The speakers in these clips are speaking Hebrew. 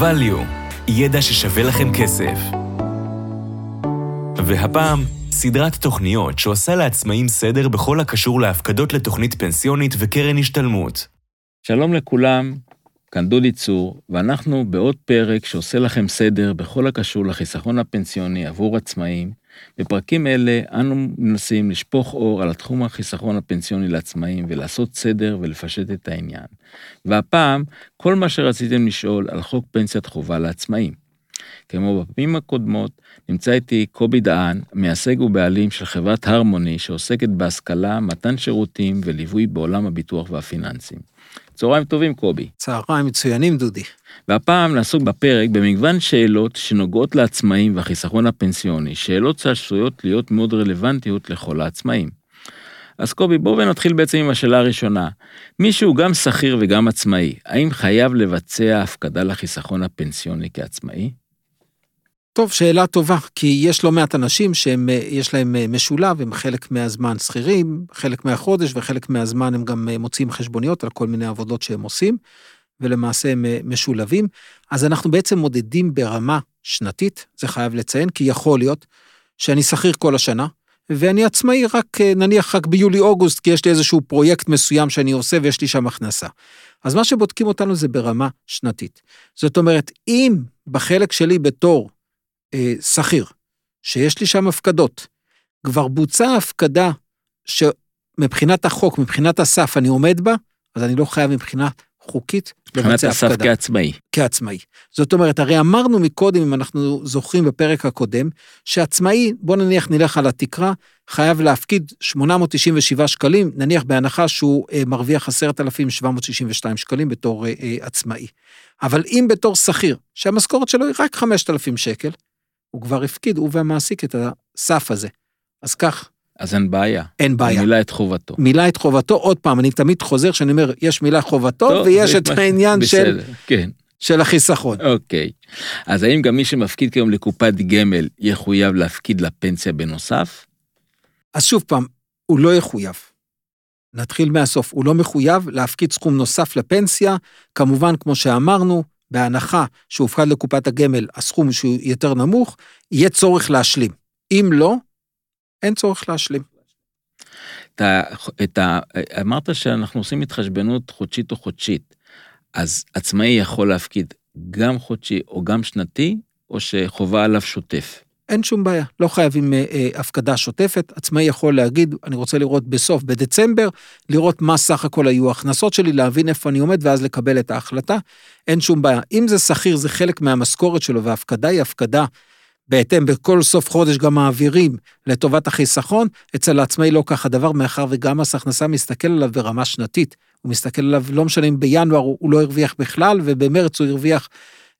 value, ידע ששווה לכם כסף. והפעם, סדרת תוכניות שעושה לעצמאים סדר בכל הקשור להפקדות לתוכנית פנסיונית וקרן השתלמות. שלום לכולם, כאן דודי צור, ואנחנו בעוד פרק שעושה לכם סדר בכל הקשור לחיסכון הפנסיוני עבור עצמאים. בפרקים אלה אנו מנסים לשפוך אור על התחום החיסכון הפנסיוני לעצמאים ולעשות סדר ולפשט את העניין. והפעם, כל מה שרציתם לשאול על חוק פנסיית חובה לעצמאים. כמו בפעמים הקודמות, נמצא איתי קובי דהן, מייסג ובעלים של חברת הרמוני שעוסקת בהשכלה, מתן שירותים וליווי בעולם הביטוח והפיננסים. צהריים טובים, קובי. צהריים מצוינים, דודי. והפעם נעסוק בפרק במגוון שאלות שנוגעות לעצמאים והחיסכון הפנסיוני, שאלות שעשויות להיות מאוד רלוונטיות לכל העצמאים. אז קובי, בואו ונתחיל בעצם עם השאלה הראשונה. מי שהוא גם שכיר וגם עצמאי, האם חייב לבצע הפקדה לחיסכון הפנסיוני כעצמאי? טוב, שאלה טובה, כי יש לא מעט אנשים שיש להם אה, משולב, הם חלק מהזמן שכירים, חלק מהחודש וחלק מהזמן הם גם אה, מוציאים חשבוניות על כל מיני עבודות שהם עושים, ולמעשה הם אה, משולבים. אז אנחנו בעצם מודדים ברמה שנתית, זה חייב לציין, כי יכול להיות שאני שכיר כל השנה, ואני עצמאי רק, נניח רק ביולי-אוגוסט, כי יש לי איזשהו פרויקט מסוים שאני עושה ויש לי שם הכנסה. אז מה שבודקים אותנו זה ברמה שנתית. זאת אומרת, אם בחלק שלי בתור אה, שכיר, שיש לי שם הפקדות, כבר בוצעה הפקדה שמבחינת החוק, מבחינת הסף, אני עומד בה, אז אני לא חייב מבחינה חוקית לבצע הפקדה. מבחינת הסף כעצמאי. כעצמאי. זאת אומרת, הרי אמרנו מקודם, אם אנחנו זוכרים בפרק הקודם, שעצמאי, בוא נניח נלך על התקרה, חייב להפקיד 897 שקלים, נניח בהנחה שהוא אה, מרוויח 10,762 שקלים בתור אה, אה, עצמאי. אבל אם בתור שכיר, שהמשכורת שלו היא רק 5,000 שקל, הוא כבר הפקיד, הוא והמעסיק, את הסף הזה. אז כך. אז אין בעיה. אין בעיה. מילא את חובתו. מילא את חובתו, עוד פעם, אני תמיד חוזר שאני אומר, יש מילה חובתו, טוב, ויש את מה... העניין בסדר, של, כן. של החיסכון. אוקיי. אז האם גם מי שמפקיד כיום לקופת גמל יחויב להפקיד לפנסיה בנוסף? אז שוב פעם, הוא לא יחויב. נתחיל מהסוף, הוא לא מחויב להפקיד סכום נוסף לפנסיה, כמובן, כמו שאמרנו, בהנחה שהופקד לקופת הגמל הסכום שהוא יותר נמוך, יהיה צורך להשלים. אם לא, אין צורך להשלים. אתה, אתה, אמרת שאנחנו עושים התחשבנות חודשית או חודשית, אז עצמאי יכול להפקיד גם חודשי או גם שנתי, או שחובה עליו שוטף? אין שום בעיה, לא חייבים אה, אה, הפקדה שוטפת. עצמאי יכול להגיד, אני רוצה לראות בסוף, בדצמבר, לראות מה סך הכל היו ההכנסות שלי, להבין איפה אני עומד, ואז לקבל את ההחלטה. אין שום בעיה. אם זה שכיר, זה חלק מהמשכורת שלו, וההפקדה היא הפקדה בהתאם, בכל סוף חודש גם מעבירים לטובת החיסכון, אצל העצמאי לא כך הדבר, מאחר וגם מס הכנסה מסתכל עליו ברמה שנתית. הוא מסתכל עליו, לא משנה אם בינואר הוא, הוא לא הרוויח בכלל, ובמרץ הוא הרוויח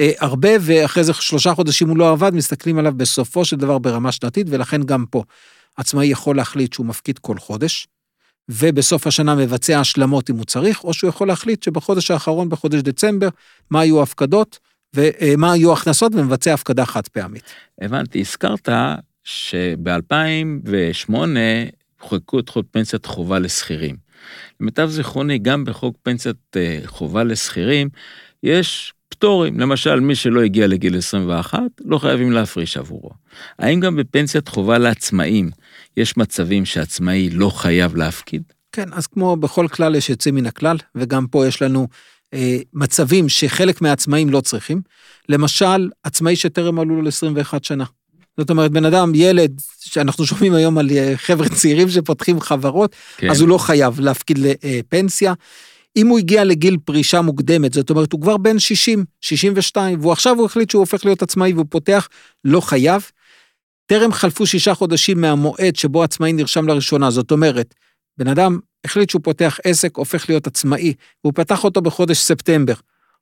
הרבה, ואחרי זה שלושה חודשים הוא לא עבד, מסתכלים עליו בסופו של דבר ברמה שנתית, ולכן גם פה עצמאי יכול להחליט שהוא מפקיד כל חודש, ובסוף השנה מבצע השלמות אם הוא צריך, או שהוא יכול להחליט שבחודש האחרון, בחודש דצמבר, מה היו ההפקדות, ומה היו ההכנסות, ומבצע הפקדה חד פעמית. הבנתי, הזכרת שב-2008 חוקקו את חוק פנסיית חובה לשכירים. למיטב זיכרוני, גם בחוק פנסיית אה, חובה לשכירים, יש פטורים, למשל מי שלא הגיע לגיל 21, לא חייבים להפריש עבורו. האם גם בפנסיית חובה לעצמאים יש מצבים שעצמאי לא חייב להפקיד? כן, אז כמו בכל כלל יש יוצאים מן הכלל, וגם פה יש לנו אה, מצבים שחלק מהעצמאים לא צריכים. למשל, עצמאי שטרם עלו לו ל-21 שנה. זאת אומרת, בן אדם, ילד, שאנחנו שומעים היום על אה, חבר'ה צעירים שפותחים חברות, כן. אז הוא לא חייב להפקיד לפנסיה. אם הוא הגיע לגיל פרישה מוקדמת, זאת אומרת, הוא כבר בן 60, 62, והוא עכשיו הוא החליט שהוא הופך להיות עצמאי והוא פותח, לא חייב. טרם חלפו שישה חודשים מהמועד שבו עצמאי נרשם לראשונה, זאת אומרת, בן אדם החליט שהוא פותח עסק, הופך להיות עצמאי, והוא פתח אותו בחודש ספטמבר.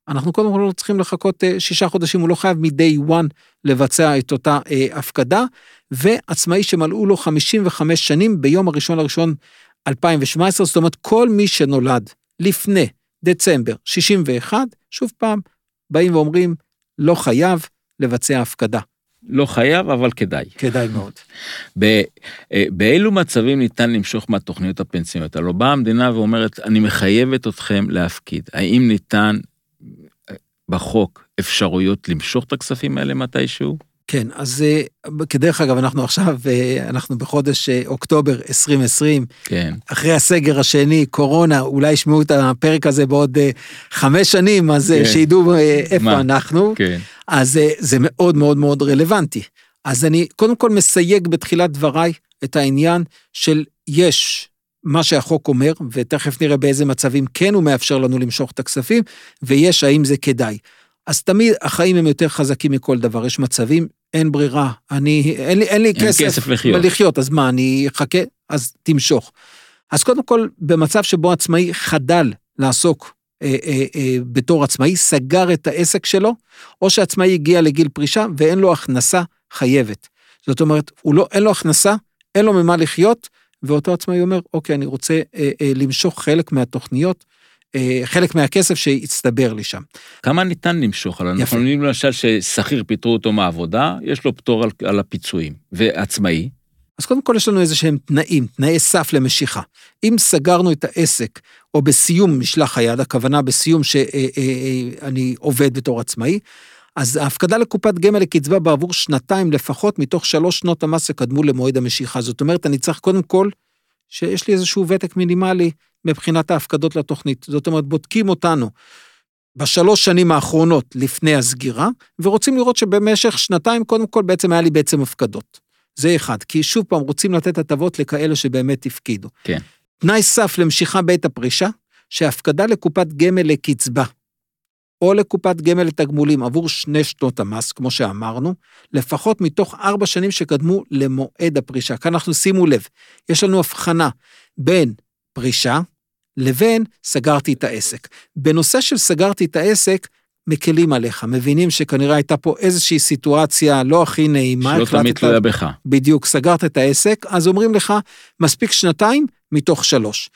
אנחנו קודם כל לא צריכים לחכות אה, שישה חודשים, הוא לא חייב מ-day one לבצע את אותה אה, הפקדה, ועצמאי שמלאו לו 55 שנים ביום הראשון לראשון 2017, זאת אומרת, כל מי שנולד לפני דצמבר 61, שוב פעם, באים ואומרים, לא חייב לבצע הפקדה. לא חייב, אבל כדאי. כדאי מאוד. ב, אה, באילו מצבים ניתן למשוך מהתוכניות הפנסיוניות? הלוא באה המדינה ואומרת, אני מחייבת אתכם להפקיד. האם ניתן, בחוק אפשרויות למשוך את הכספים האלה מתישהו? כן, אז אה, כדרך אגב, אנחנו עכשיו, אה, אנחנו בחודש אה, אוקטובר 2020, כן. אחרי הסגר השני, קורונה, אולי ישמעו את הפרק הזה בעוד חמש שנים, אז כן. שידעו איפה מה? אנחנו. כן. אז זה מאוד מאוד מאוד רלוונטי. אז אני קודם כל מסייג בתחילת דבריי את העניין של יש מה שהחוק אומר, ותכף נראה באיזה מצבים כן הוא מאפשר לנו למשוך את הכספים, ויש האם זה כדאי. אז תמיד החיים הם יותר חזקים מכל דבר, יש מצבים, אין ברירה, אני, אין לי, אין לי אין כסף, כסף לחיות. לחיות, אז מה, אני אחכה? אז תמשוך. אז קודם כל, במצב שבו עצמאי חדל לעסוק אה, אה, אה, בתור עצמאי, סגר את העסק שלו, או שעצמאי הגיע לגיל פרישה ואין לו הכנסה חייבת. זאת אומרת, לא, אין לו הכנסה, אין לו ממה לחיות, ואותו עצמאי אומר, אוקיי, אני רוצה אה, אה, למשוך חלק מהתוכניות, חלק מהכסף שהצטבר לי שם. כמה ניתן למשוך? אנחנו יפה. יודעים למשל ששכיר פיטרו אותו מהעבודה, יש לו פטור על, על הפיצויים. ועצמאי, אז קודם כל יש לנו איזה שהם תנאים, תנאי סף למשיכה. אם סגרנו את העסק, או בסיום משלח היד, הכוונה בסיום שאני עובד בתור עצמאי, אז ההפקדה לקופת גמל לקצבה בעבור שנתיים לפחות מתוך שלוש שנות המס שקדמו למועד המשיכה. זאת אומרת, אני צריך קודם כל שיש לי איזשהו ותק מינימלי מבחינת ההפקדות לתוכנית. זאת אומרת, בודקים אותנו בשלוש שנים האחרונות לפני הסגירה, ורוצים לראות שבמשך שנתיים, קודם כל, בעצם היה לי בעצם הפקדות. זה אחד, כי שוב פעם, רוצים לתת הטבות לכאלה שבאמת הפקידו. כן. תנאי סף למשיכה בעת הפרישה, שהפקדה לקופת גמל לקצבה, או לקופת גמל לתגמולים עבור שני שנות המס, כמו שאמרנו, לפחות מתוך ארבע שנים שקדמו למועד הפרישה. כאן אנחנו שימו לב, יש לנו הבחנה בין פרישה לבין סגרתי את העסק. בנושא של סגרתי את העסק, מקלים עליך, מבינים שכנראה הייתה פה איזושהי סיטואציה לא הכי נעימה. שלא תמיד תלויה בך. בדיוק, סגרת את העסק, אז אומרים לך, מספיק שנתיים מתוך שלוש.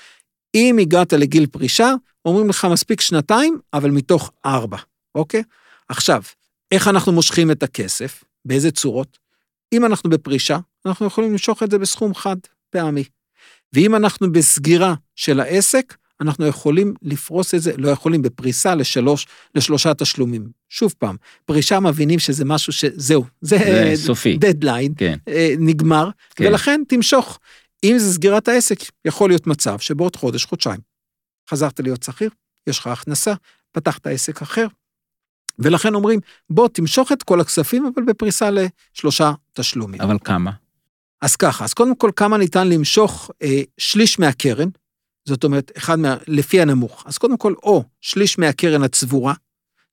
אם הגעת לגיל פרישה, אומרים לך, מספיק שנתיים, אבל מתוך ארבע, אוקיי? עכשיו, איך אנחנו מושכים את הכסף? באיזה צורות? אם אנחנו בפרישה, אנחנו יכולים למשוך את זה בסכום חד פעמי. ואם אנחנו בסגירה של העסק, אנחנו יכולים לפרוס את זה, לא יכולים, בפריסה לשלוש, לשלושה תשלומים. שוב פעם, פרישה מבינים שזה משהו שזהו, זה, זה סופי. דדליין, כן. אה, נגמר, כן. ולכן תמשוך. אם זה סגירת העסק, יכול להיות מצב שבעוד חודש, חודשיים, חזרת להיות שכיר, יש לך הכנסה, פתחת עסק אחר, ולכן אומרים, בוא תמשוך את כל הכספים, אבל בפריסה לשלושה תשלומים. אבל כמה? אז ככה, אז קודם כל, כמה ניתן למשוך אה, שליש מהקרן, זאת אומרת, אחד מה... לפי הנמוך. אז קודם כל, או שליש מהקרן הצבורה,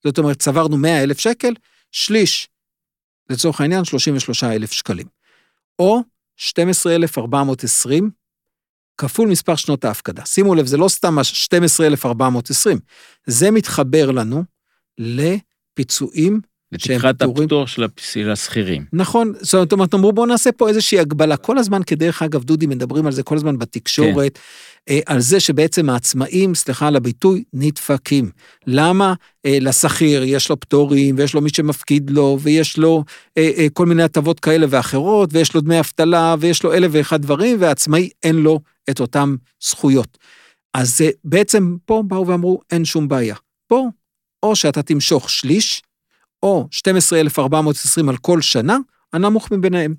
זאת אומרת, צברנו 100 אלף שקל, שליש, לצורך העניין, 33 אלף שקלים. או 12,420 כפול מספר שנות ההפקדה. שימו לב, זה לא סתם 12,420, זה מתחבר לנו לפיצויים לתקרת. הפטור של השכירים. נכון, זאת אומרת, אמרו בואו נעשה פה איזושהי הגבלה. כל הזמן, כדרך אגב, דודי, מדברים על זה כל הזמן בתקשורת, אה, על זה שבעצם העצמאים, סליחה על הביטוי, נדפקים. למה אה, לשכיר יש לו פטורים, ויש לו מי שמפקיד לו, ויש לו אה, כל מיני הטבות כאלה ואחרות, ויש לו דמי אבטלה, ויש לו אלף ואחד דברים, והעצמאי אין לו את אותן זכויות. אז בעצם פה באו ואמרו, אין שום בעיה. בוא, או שאתה תמשוך שליש, או 12,420 על כל שנה, הנמוך מביניהם.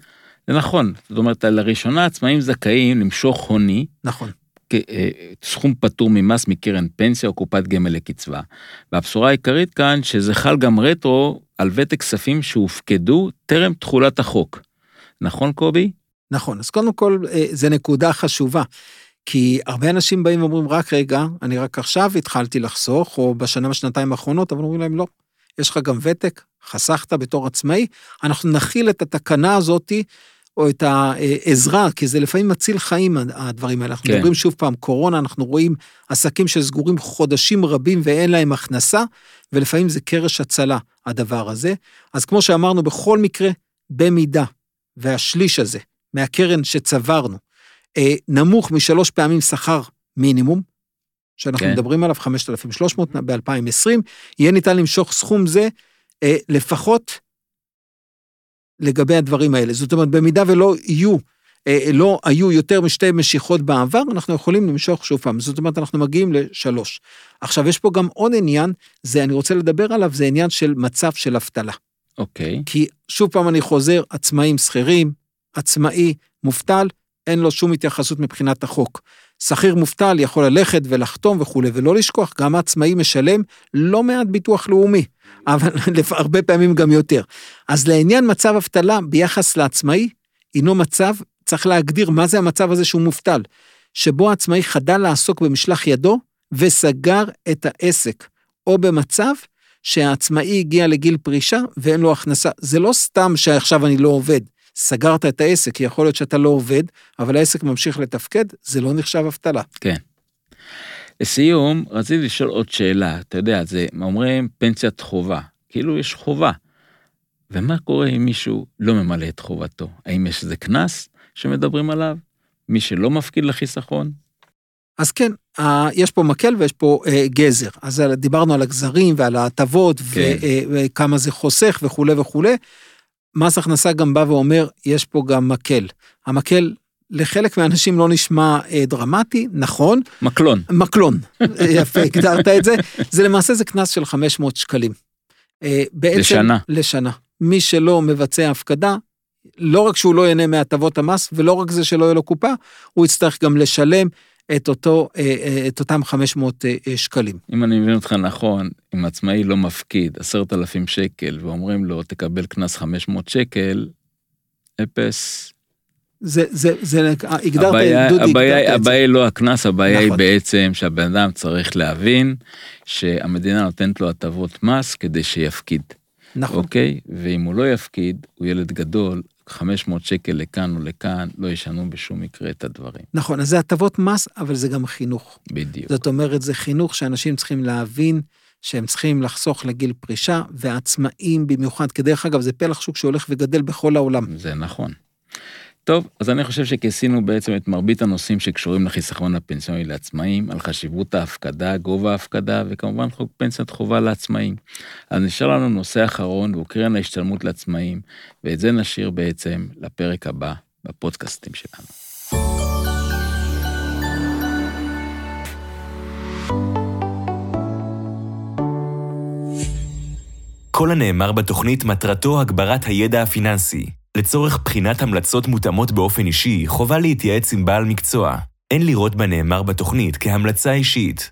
זה נכון, זאת אומרת, לראשונה עצמאים זכאים למשוך הוני, נכון. אה, סכום פטור ממס מקרן פנסיה או קופת גמל לקצבה. והבשורה העיקרית כאן, שזה חל גם רטרו על ותק כספים שהופקדו טרם תחולת החוק. נכון, קובי? נכון, אז קודם כל, אה, זו נקודה חשובה, כי הרבה אנשים באים ואומרים, רק רגע, אני רק עכשיו התחלתי לחסוך, או בשנה ושנתיים האחרונות, אבל אומרים להם, לא, יש לך גם ותק, חסכת בתור עצמאי, אנחנו נכיל את התקנה הזאתי, או את העזרה, כי זה לפעמים מציל חיים, הדברים האלה. אנחנו כן. מדברים שוב פעם, קורונה, אנחנו רואים עסקים שסגורים חודשים רבים ואין להם הכנסה, ולפעמים זה קרש הצלה, הדבר הזה. אז כמו שאמרנו, בכל מקרה, במידה והשליש הזה מהקרן שצברנו, אה, נמוך משלוש פעמים שכר מינימום, שאנחנו כן. מדברים עליו, 5,300 ב-2020, יהיה ניתן למשוך סכום זה אה, לפחות לגבי הדברים האלה. זאת אומרת, במידה ולא יהיו אה, לא היו יותר משתי משיכות בעבר, אנחנו יכולים למשוך שוב פעם. זאת אומרת, אנחנו מגיעים לשלוש. עכשיו, יש פה גם עוד עניין, זה, אני רוצה לדבר עליו, זה עניין של מצב של אבטלה. אוקיי. כי שוב פעם אני חוזר, עצמאים שכירים, עצמאי, מובטל, אין לו שום התייחסות מבחינת החוק. שכיר מובטל יכול ללכת ולחתום וכולי, ולא לשכוח, גם העצמאי משלם לא מעט ביטוח לאומי, אבל הרבה פעמים גם יותר. אז לעניין מצב אבטלה ביחס לעצמאי, הינו מצב, צריך להגדיר מה זה המצב הזה שהוא מובטל, שבו העצמאי חדל לעסוק במשלח ידו וסגר את העסק, או במצב שהעצמאי הגיע לגיל פרישה ואין לו הכנסה. זה לא סתם שעכשיו אני לא עובד, סגרת את העסק, כי יכול להיות שאתה לא עובד, אבל העסק ממשיך לתפקד, זה לא נחשב אבטלה. כן. לסיום, רציתי לשאול עוד שאלה. אתה יודע, זה אומרים פנסיית חובה. כאילו יש חובה. ומה קורה אם מישהו לא ממלא את חובתו? האם יש איזה קנס שמדברים עליו? מי שלא מפקיד לחיסכון? אז כן, יש פה מקל ויש פה אה, גזר. אז דיברנו על הגזרים ועל ההטבות, כן. אה, וכמה זה חוסך וכולי וכולי. מס הכנסה גם בא ואומר, יש פה גם מקל. המקל לחלק מהאנשים לא נשמע אה, דרמטי, נכון, מקלון. מקלון, יפה, הגדרת את זה, זה למעשה זה קנס של 500 שקלים. אה, בעצם, לשנה. לשנה. מי שלא מבצע הפקדה, לא רק שהוא לא ייהנה מהטבות המס, ולא רק זה שלא יהיה לו קופה, הוא יצטרך גם לשלם את, אותו, אה, אה, את אותם 500 אה, שקלים. אם אני מבין אותך נכון, אם עצמאי לא מפקיד עשרת אלפים שקל ואומרים לו תקבל קנס 500 שקל, אפס. זה, זה, זה, הגדרת, הבעיה, דודי, הבעיה, הגדרת. הבעיה היא לא הקנס, הבעיה נכון. היא בעצם שהבן אדם צריך להבין שהמדינה נותנת לו הטבות מס כדי שיפקיד, נכון. אוקיי? ואם הוא לא יפקיד, הוא ילד גדול, 500 שקל לכאן או לכאן, לא ישנו בשום מקרה את הדברים. נכון, אז זה הטבות מס, אבל זה גם חינוך. בדיוק. זאת אומרת, זה חינוך שאנשים צריכים להבין שהם צריכים לחסוך לגיל פרישה, ועצמאים במיוחד, כי דרך אגב, זה פלח שוק שהולך וגדל בכל העולם. זה נכון. טוב, אז אני חושב שכיסינו בעצם את מרבית הנושאים שקשורים לחיסכון הפנסיוני לעצמאים, על חשיבות ההפקדה, גובה ההפקדה, וכמובן חוק פנסיית חובה לעצמאים. אז נשאר לנו נושא אחרון, והוא קרן ההשתלמות לעצמאים, ואת זה נשאיר בעצם לפרק הבא בפודקאסטים שלנו. כל הנאמר בתוכנית מטרתו הגברת הידע הפיננסי. לצורך בחינת המלצות מותאמות באופן אישי, חובה להתייעץ עם בעל מקצוע. אין לראות בנאמר בתוכנית כהמלצה אישית.